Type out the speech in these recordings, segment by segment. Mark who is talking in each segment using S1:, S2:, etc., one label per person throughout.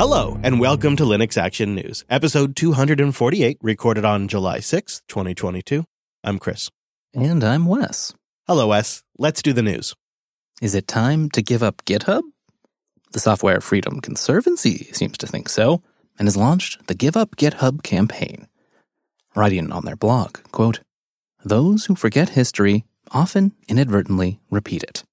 S1: Hello, and welcome to Linux Action News, episode 248, recorded on July 6th, 2022. I'm Chris.
S2: And I'm Wes.
S1: Hello, Wes. Let's do the news.
S2: Is it time to give up GitHub? The Software Freedom Conservancy seems to think so, and has launched the Give Up GitHub campaign. Writing on their blog, quote, Those who forget history often inadvertently repeat it.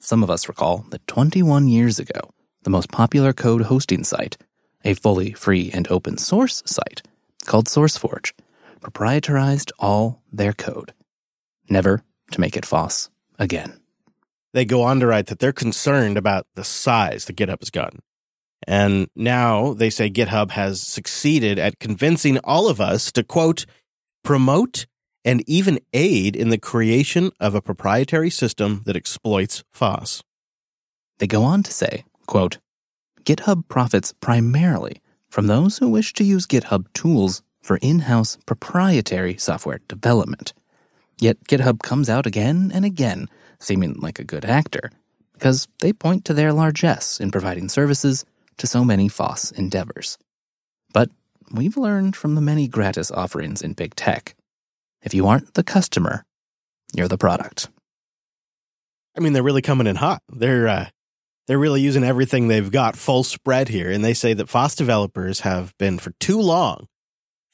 S2: Some of us recall that 21 years ago, the most popular code hosting site, a fully free and open source site called SourceForge, proprietarized all their code, never to make it FOSS again.
S1: They go on to write that they're concerned about the size that GitHub has gotten. And now they say GitHub has succeeded at convincing all of us to, quote, promote and even aid in the creation of a proprietary system that exploits FOSS.
S2: They go on to say, quote, GitHub profits primarily from those who wish to use GitHub tools for in house proprietary software development. Yet GitHub comes out again and again, seeming like a good actor, because they point to their largesse in providing services to so many FOSS endeavors. But we've learned from the many gratis offerings in big tech if you aren't the customer, you're the product.
S1: I mean, they're really coming in hot. They're uh, they're really using everything they've got full spread here, and they say that FOSS developers have been for too long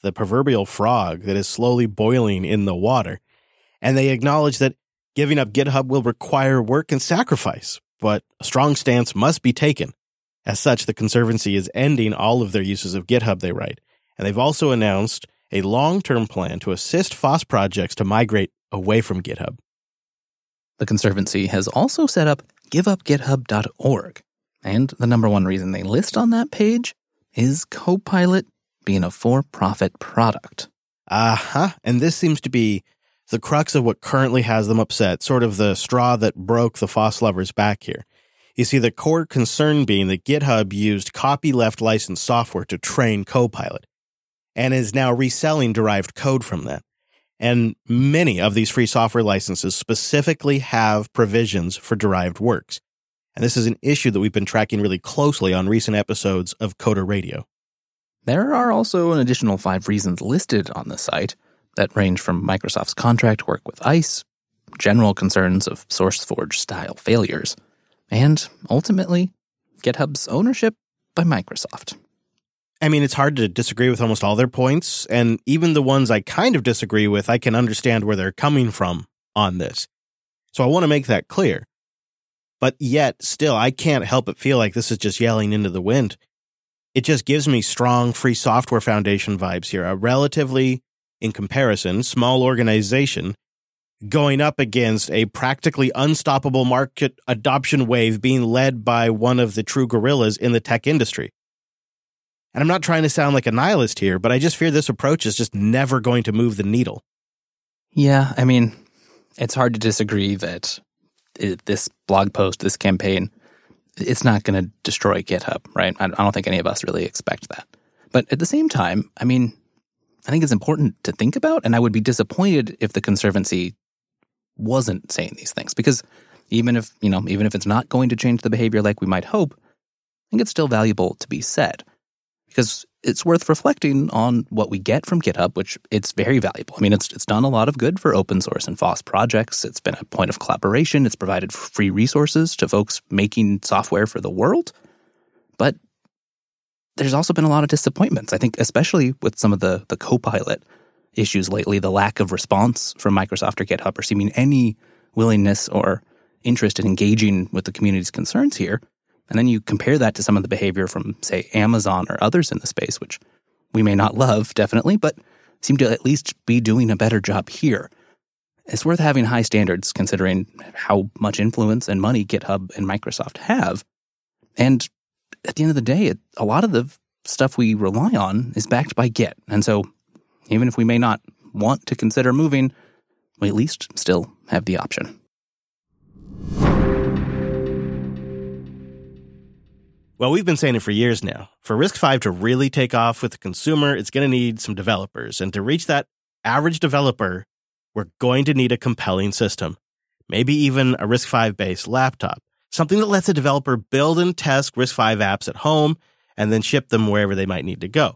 S1: the proverbial frog that is slowly boiling in the water, and they acknowledge that giving up GitHub will require work and sacrifice, but a strong stance must be taken. As such, the Conservancy is ending all of their uses of GitHub, they write, and they've also announced a long term plan to assist FOSS projects to migrate away from GitHub.
S2: The Conservancy has also set up giveupgithub.org, and the number one reason they list on that page is Copilot being a for profit product.
S1: Uh huh. And this seems to be the crux of what currently has them upset, sort of the straw that broke the FOSS lovers back here. You see, the core concern being that GitHub used copyleft licensed software to train Copilot and is now reselling derived code from that. And many of these free software licenses specifically have provisions for derived works. And this is an issue that we've been tracking really closely on recent episodes of Coder Radio.
S2: There are also an additional five reasons listed on the site that range from Microsoft's contract work with ICE, general concerns of SourceForge style failures, and ultimately, GitHub's ownership by Microsoft.
S1: I mean, it's hard to disagree with almost all their points. And even the ones I kind of disagree with, I can understand where they're coming from on this. So I want to make that clear. But yet, still, I can't help but feel like this is just yelling into the wind. It just gives me strong free software foundation vibes here. A relatively, in comparison, small organization going up against a practically unstoppable market adoption wave being led by one of the true gorillas in the tech industry. And I'm not trying to sound like a nihilist here, but I just fear this approach is just never going to move the needle.
S2: Yeah, I mean, it's hard to disagree that it, this blog post, this campaign, it's not going to destroy GitHub, right? I, I don't think any of us really expect that. But at the same time, I mean, I think it's important to think about, and I would be disappointed if the Conservancy wasn't saying these things because even if, you know, even if it's not going to change the behavior like we might hope, I think it's still valuable to be said because it's worth reflecting on what we get from GitHub, which it's very valuable. I mean, it's it's done a lot of good for open source and FOSS projects. It's been a point of collaboration. It's provided free resources to folks making software for the world. But there's also been a lot of disappointments. I think, especially with some of the the Copilot issues lately, the lack of response from Microsoft or GitHub, or seeming any willingness or interest in engaging with the community's concerns here. And then you compare that to some of the behavior from, say, Amazon or others in the space, which we may not love, definitely, but seem to at least be doing a better job here. It's worth having high standards considering how much influence and money GitHub and Microsoft have. And at the end of the day, it, a lot of the stuff we rely on is backed by Git. And so even if we may not want to consider moving, we at least still have the option.
S1: Well, we've been saying it for years now. For RISC-V to really take off with the consumer, it's going to need some developers. And to reach that average developer, we're going to need a compelling system. Maybe even a RISC-V based laptop. Something that lets a developer build and test RISC-V apps at home and then ship them wherever they might need to go.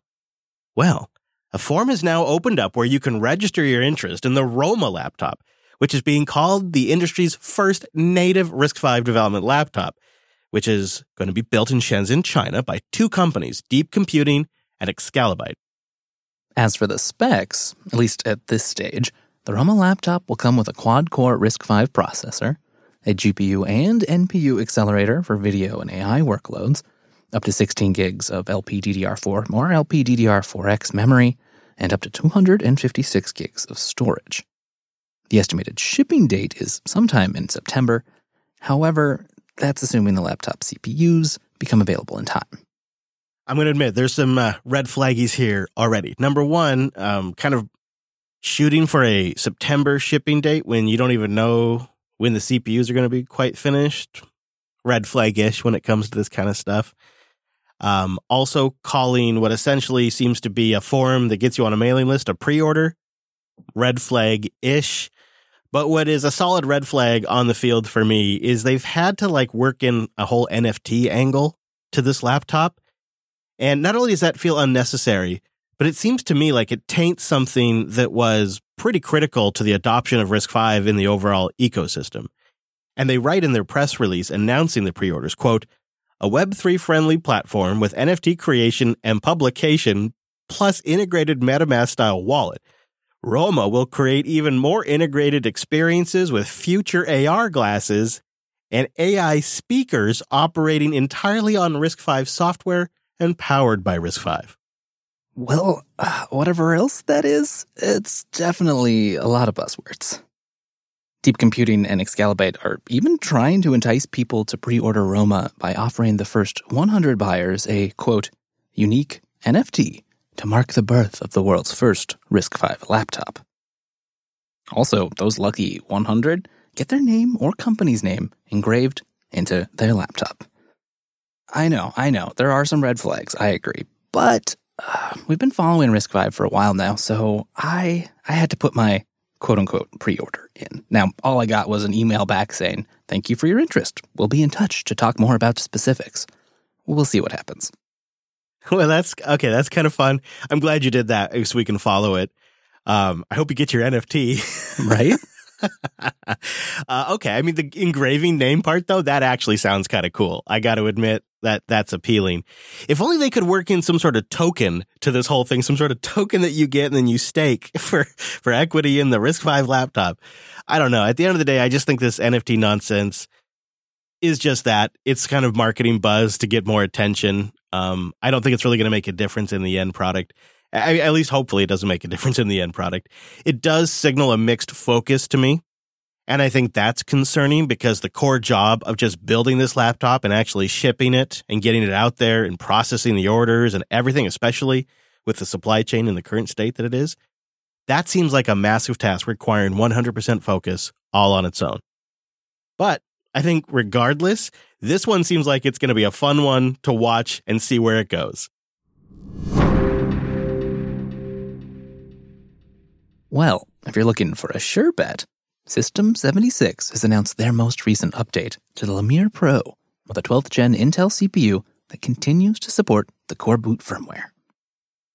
S1: Well, a form is now opened up where you can register your interest in the Roma laptop, which is being called the industry's first native RISC-V development laptop, which is going to be built in Shenzhen, China by two companies, Deep Computing and Xcalibyte.
S2: As for the specs, at least at this stage, the Roma laptop will come with a quad-core RISC-V processor, a GPU and NPU accelerator for video and AI workloads, up to 16 gigs of LPDDR4 or LPDDR4X memory, and up to 256 gigs of storage. The estimated shipping date is sometime in September. However, that's assuming the laptop CPUs become available in time.
S1: I'm going to admit there's some uh, red flaggies here already. Number one, um, kind of shooting for a September shipping date when you don't even know when the CPUs are going to be quite finished. Red flag-ish when it comes to this kind of stuff. Um, also calling what essentially seems to be a form that gets you on a mailing list a pre-order. Red flag-ish. But what is a solid red flag on the field for me is they've had to like work in a whole NFT angle to this laptop. And not only does that feel unnecessary, but it seems to me like it taints something that was pretty critical to the adoption of RISC-V in the overall ecosystem. And they write in their press release announcing the pre-orders, quote, a Web3 friendly platform with NFT creation and publication plus integrated MetaMask style wallet. Roma will create even more integrated experiences with future AR glasses and AI speakers operating entirely on RISC-V software and powered by RISC-V.
S2: Well, uh, whatever else that is, it's definitely a lot of buzzwords. Deep Computing and Xcalibyte are even trying to entice people to pre order Roma by offering the first 100 buyers a, quote, unique NFT to mark the birth of the world's first RISC-V laptop. Also, those lucky 100 get their name or company's name engraved into their laptop. I know, I know, there are some red flags, I agree, but uh, we've been following RISC-V for a while now, so I I had to put my quote unquote pre order in. Now, all I got was an email back saying, Thank you for your interest. We'll be in touch to talk more about specifics. We'll see what happens.
S1: Well, that's okay. That's kind of fun. I'm glad you did that so we can follow it. Um, I hope you get your NFT.
S2: Right?
S1: uh, okay. I mean, the engraving name part, though, that actually sounds kind of cool. I got to admit that that's appealing. If only they could work in some sort of token to this whole thing, some sort of token that you get and then you stake for, for equity in the RISC-V laptop. I don't know. At the end of the day, I just think this NFT nonsense is just that. It's kind of marketing buzz to get more attention. Um, I don't think it's really going to make a difference in the end product. I, at least hopefully it doesn't make a difference in the end product. It does signal a mixed focus to me. And I think that's concerning because the core job of just building this laptop and actually shipping it and getting it out there and processing the orders and everything, especially with the supply chain in the current state that it is, that seems like a massive task requiring 100% focus all on its own. But I think regardless, this one seems like it's going to be a fun one to watch and see where it goes.
S2: Well, if you're looking for a sure bet, System 76 has announced their most recent update to the Lemur Pro with a 12th gen Intel CPU that continues to support the coreboot firmware.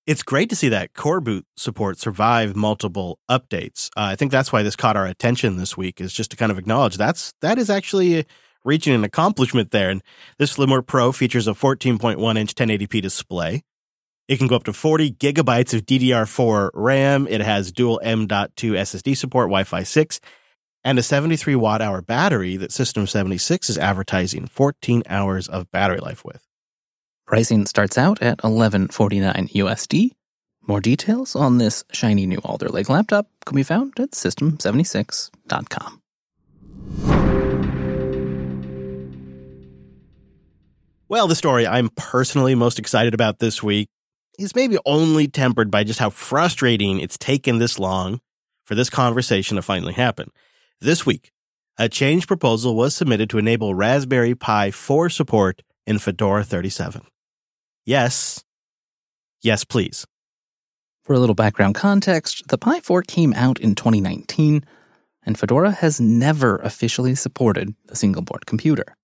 S1: It's great to see that coreboot support survive multiple updates. Uh, I think that's why this caught our attention this week is just to kind of acknowledge that's that is actually reaching an accomplishment there. And this Lemur Pro features a 14.1 inch 1080p display, it can go up to 40 gigabytes of DDR4 RAM. It has dual M.2 SSD support, Wi Fi 6, and a 73 watt hour battery that System 76 is advertising 14 hours of battery life with.
S2: Pricing starts out at 1149 USD. More details on this shiny new Alder Lake laptop can be found at system76.com.
S1: Well, the story I'm personally most excited about this week is maybe only tempered by just how frustrating it's taken this long for this conversation to finally happen. This week, a change proposal was submitted to enable Raspberry Pi 4 support in Fedora 37. Yes. Yes, please.
S2: For a little background context, the Pi 4 came out in 2019, and Fedora has never officially supported a single board computer.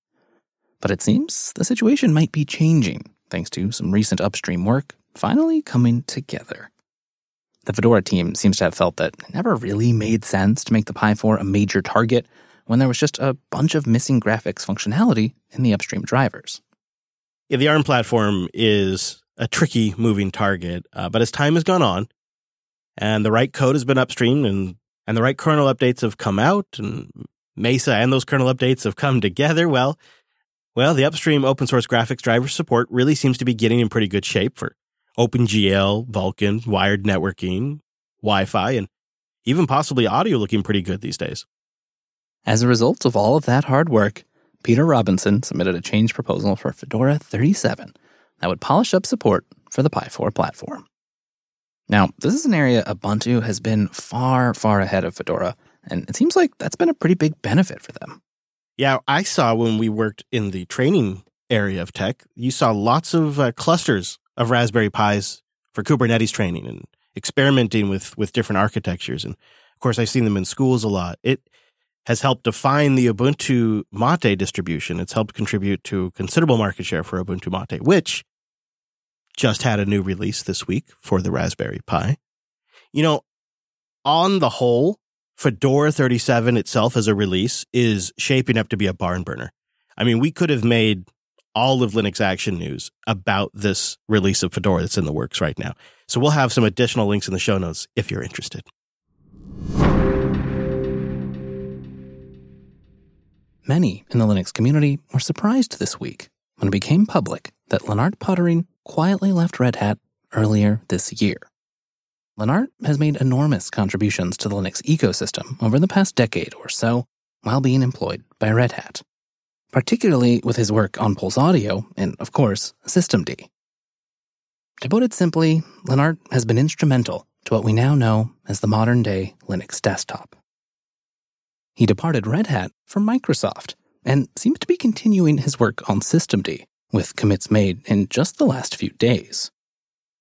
S2: But it seems the situation might be changing thanks to some recent upstream work, finally coming together. The Fedora team seems to have felt that it never really made sense to make the Pi 4 a major target when there was just a bunch of missing graphics functionality in the upstream drivers.
S1: Yeah, the ARM platform is a tricky moving target, uh, but as time has gone on and the right code has been upstreamed and, and the right kernel updates have come out and Mesa and those kernel updates have come together, well, well, the upstream open source graphics driver support really seems to be getting in pretty good shape for OpenGL, Vulkan, wired networking, Wi Fi, and even possibly audio looking pretty good these days.
S2: As a result of all of that hard work, Peter Robinson submitted a change proposal for Fedora 37 that would polish up support for the Pi 4 platform. Now, this is an area Ubuntu has been far, far ahead of Fedora, and it seems like that's been a pretty big benefit for them.
S1: Yeah, I saw when we worked in the training area of tech, you saw lots of uh, clusters of Raspberry Pis for Kubernetes training and experimenting with with different architectures. And of course, I've seen them in schools a lot. It has helped define the Ubuntu Mate distribution. It's helped contribute to considerable market share for Ubuntu Mate, which just had a new release this week for the Raspberry Pi. You know, on the whole, Fedora 37 itself as a release is shaping up to be a barn burner. I mean, we could have made all of Linux Action News about this release of Fedora that's in the works right now. So we'll have some additional links in the show notes if you're interested.
S2: Many in the Linux community were surprised this week when it became public that Lennart Poettering quietly left Red Hat earlier this year. Lennart has made enormous contributions to the Linux ecosystem over the past decade or so while being employed by Red Hat, particularly with his work on Pulse Audio and, of course, Systemd. To put it simply, Lennart has been instrumental to what we now know as the modern day Linux desktop. He departed Red Hat for Microsoft and seems to be continuing his work on Systemd, with commits made in just the last few days.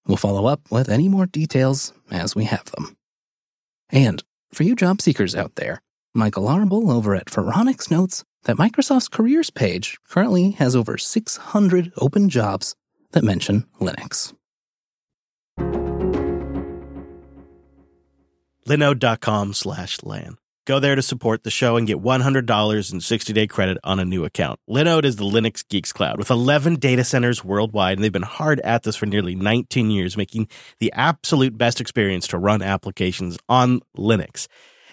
S2: We'll follow up with any more details as we have them. And for you job seekers out there, Michael Larabel over at Phoronix notes that Microsoft's careers page currently has over 600 open jobs that mention Linux.
S1: linode.com slash LAN. Go there to support the show and get $100 in 60 day credit on a new account. Linode is the Linux Geeks Cloud with 11 data centers worldwide, and they've been hard at this for nearly 19 years, making the absolute best experience to run applications on Linux.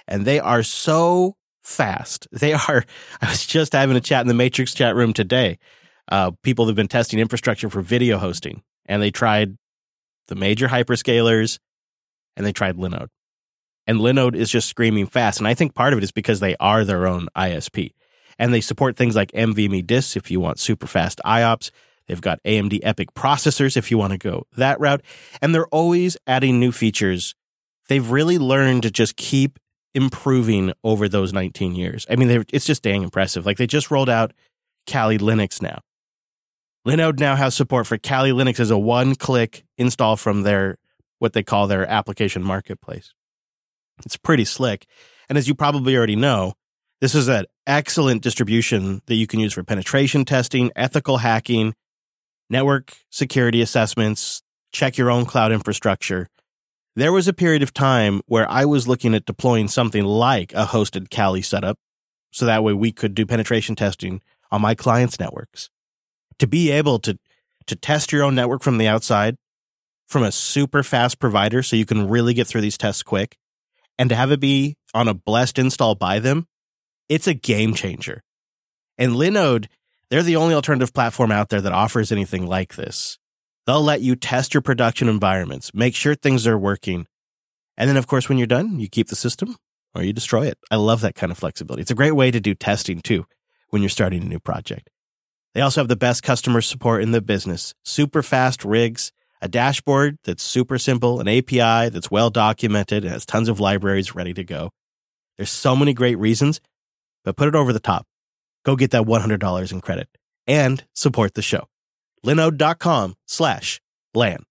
S1: And they are so fast. They are, I was just having a chat in the Matrix chat room today. Uh, people have been testing infrastructure for video hosting, and they tried the major hyperscalers and they tried Linode and Linode is just screaming fast. And I think part of it is because they are their own ISP and they support things like NVMe disks if you want super fast IOPS. They've got AMD EPYC processors if you want to go that route. And they're always adding new features. They've really learned to just keep improving over those 19 years. I mean, it's just dang impressive. Like they just rolled out Kali Linux now. Linode now has support for Kali Linux as a one click install from their, what they call their application marketplace. It's pretty slick. And as you probably already know, this is an excellent distribution that you can use for penetration testing, ethical hacking, network security assessments, check your own cloud infrastructure. There was a period of time where I was looking at deploying something like a hosted Kali setup so that way we could do penetration testing on my clients' networks. To be able to, to test your own network from the outside from a super fast provider so you can really get through these tests quick and to have it be on a blessed install by them, it's a game changer. And Linode, they're the only alternative platform out there that offers anything like this. They'll let you test your production environments, make sure things are working. And then, of course, when you're done, you keep the system or you destroy it. I love that kind of flexibility. It's a great way to do testing too when you're starting a new project. They also have the best customer support in the business, super fast rigs, a dashboard that's super simple, an API that's well documented, and has tons of libraries ready to go. There's so many great reasons, but put it over the top. Go get that $100 in credit and support the show. Linode.com slash LAN.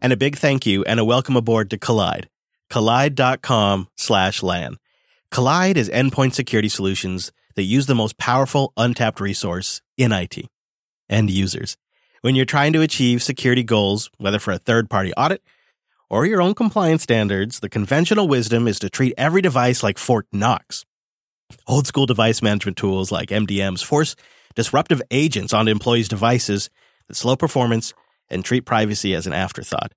S1: And a big thank you and a welcome aboard to Kolide. Kolide.com slash LAN. Kolide is endpoint security solutions that use the most powerful untapped resource in IT end users. When you're trying to achieve security goals, whether for a third party audit or your own compliance standards, the conventional wisdom is to treat every device like Fort Knox. Old school device management tools like MDMs force disruptive agents onto employees' devices that slow performance and treat privacy as an afterthought.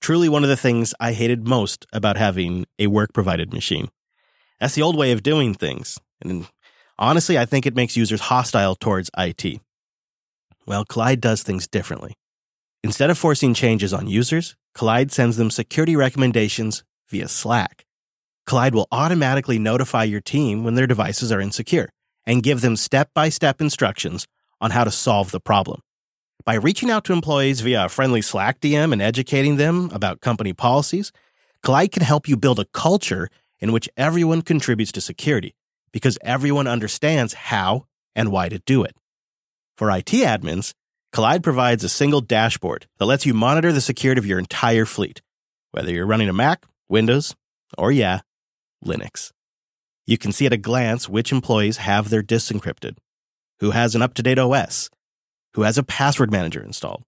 S1: Truly one of the things I hated most about having a work provided machine. That's the old way of doing things. And honestly, I think it makes users hostile towards IT. Well, Kolide does things differently. Instead of forcing changes on users, Kolide sends them security recommendations via Slack. Kolide will automatically notify your team when their devices are insecure and give them step by step instructions on how to solve the problem. By reaching out to employees via a friendly Slack DM and educating them about company policies, Kolide can help you build a culture in which everyone contributes to security because everyone understands how and why to do it. For IT admins, Kolide provides a single dashboard that lets you monitor the security of your entire fleet, whether you're running a Mac, Windows, or yeah, Linux. You can see at a glance which employees have their disks encrypted, who has an up to date OS, who has a password manager installed.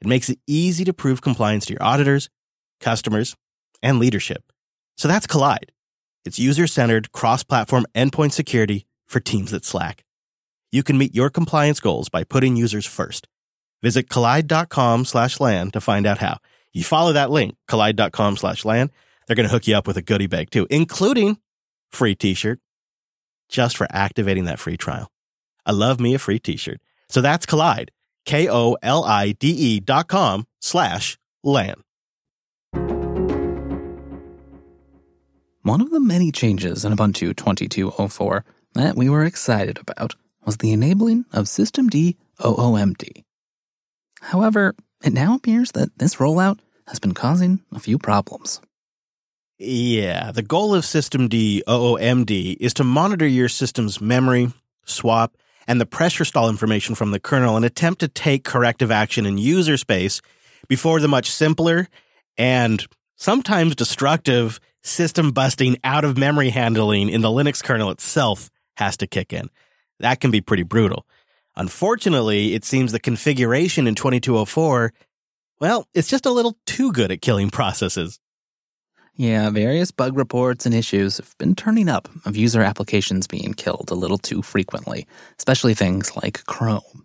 S1: It makes it easy to prove compliance to your auditors, customers, and leadership. So that's Kolide. It's user centered, cross platform endpoint security for teams that slack. You can meet your compliance goals by putting users first. Visit kolide.com slash LAN to find out how. You follow that link, kolide.com slash LAN. They're going to hook you up with a goodie bag too, including free t-shirt just for activating that free trial. I love me a free t-shirt. So that's Kolide, K-O-L-I-D-E dot com slash LAN.
S2: One of the many changes in Ubuntu 2204 that we were excited about was the enabling of systemd OOMD. However, it now appears that this rollout has been causing a few problems.
S1: Yeah, the goal of systemd OOMD is to monitor your system's memory, swap, and the pressure stall information from the kernel and attempt to take corrective action in user space before the much simpler and sometimes destructive system busting out of memory handling in the Linux kernel itself has to kick in. That can be pretty brutal. Unfortunately, it seems the configuration in 2204, well, it's just a little too good at killing processes.
S2: Yeah, various bug reports and issues have been turning up of user applications being killed a little too frequently, especially things like Chrome.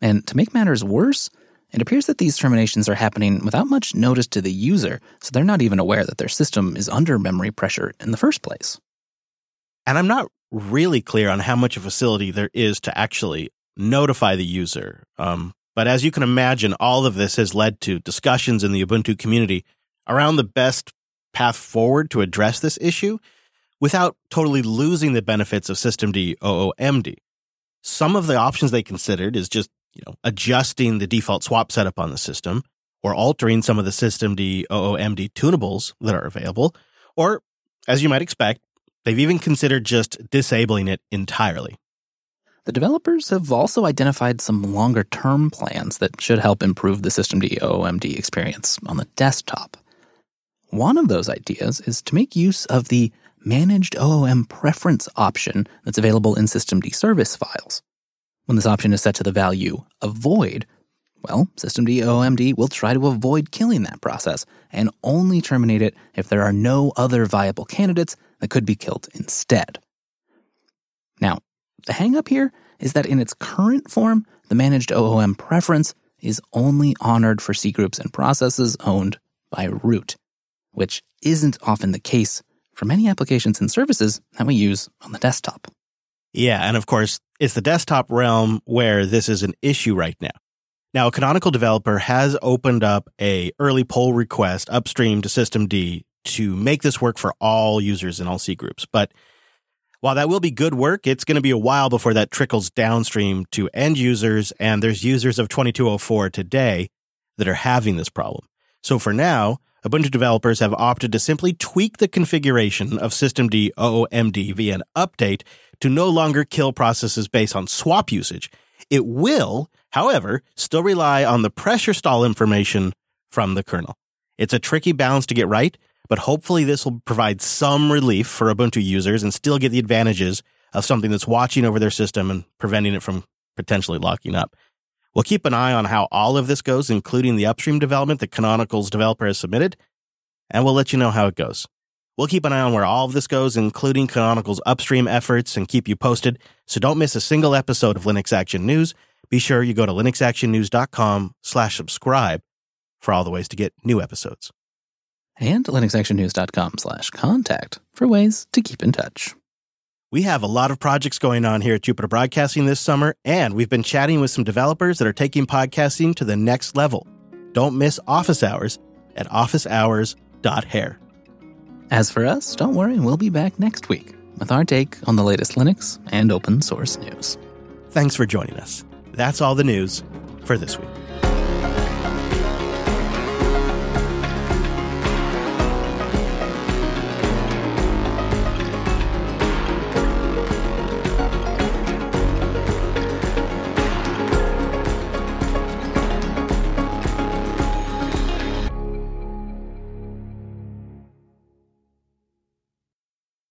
S2: And to make matters worse, it appears that these terminations are happening without much notice to the user, so they're not even aware that their system is under memory pressure in the first place.
S1: And I'm not really clear on how much of a facility there is to actually notify the user. Um, but as you can imagine, all of this has led to discussions in the Ubuntu community around the best path forward to address this issue without totally losing the benefits of systemd OOMD. Some of the options they considered is just, you know, adjusting the default swap setup on the system or altering some of the systemd OOMD tunables that are available, or as you might expect, they've even considered just disabling it entirely.
S2: The developers have also identified some longer term plans that should help improve the systemd OOMD experience on the desktop. One of those ideas is to make use of the Managed OOM Preference option that's available in systemd service files. When this option is set to the value avoid, well, systemd OOMD will try to avoid killing that process and only terminate it if there are no other viable candidates that could be killed instead. Now, the hangup here is that in its current form, the managed OOM preference is only honored for C groups and processes owned by root, which isn't often the case for many applications and services that we use on the desktop.
S1: Yeah, and of course, it's the desktop realm where this is an issue right now. Now, a canonical developer has opened up a early pull request upstream to systemd to make this work for all users in all C groups. But while that will be good work, it's going to be a while before that trickles downstream to end users. And there's users of 2204 today that are having this problem. So for now, a bunch of developers have opted to simply tweak the configuration of systemd OOMD via an update to no longer kill processes based on swap usage. It will, however, still rely on the pressure stall information from the kernel. It's a tricky balance to get right, but hopefully this will provide some relief for Ubuntu users and still get the advantages of something that's watching over their system and preventing it from potentially locking up. We'll keep an eye on how all of this goes, including the upstream development that Canonical's developer has submitted, and we'll let you know how it goes. We'll keep an eye on where all of this goes, including Canonical's upstream efforts, and keep you posted. So don't miss a single episode of Linux Action News. Be sure you go to linuxactionnews.com slash subscribe for all the ways to get new episodes.
S2: And linuxactionnews.com slash contact for ways to keep in touch.
S1: We have a lot of projects going on here at Jupiter Broadcasting this summer, and we've been chatting with some developers that are taking podcasting to the next level. Don't miss office hours at officehours.hair.
S2: As for us, don't worry, we'll be back next week with our take on the latest Linux and open source news.
S1: Thanks for joining us. That's all the news for this week.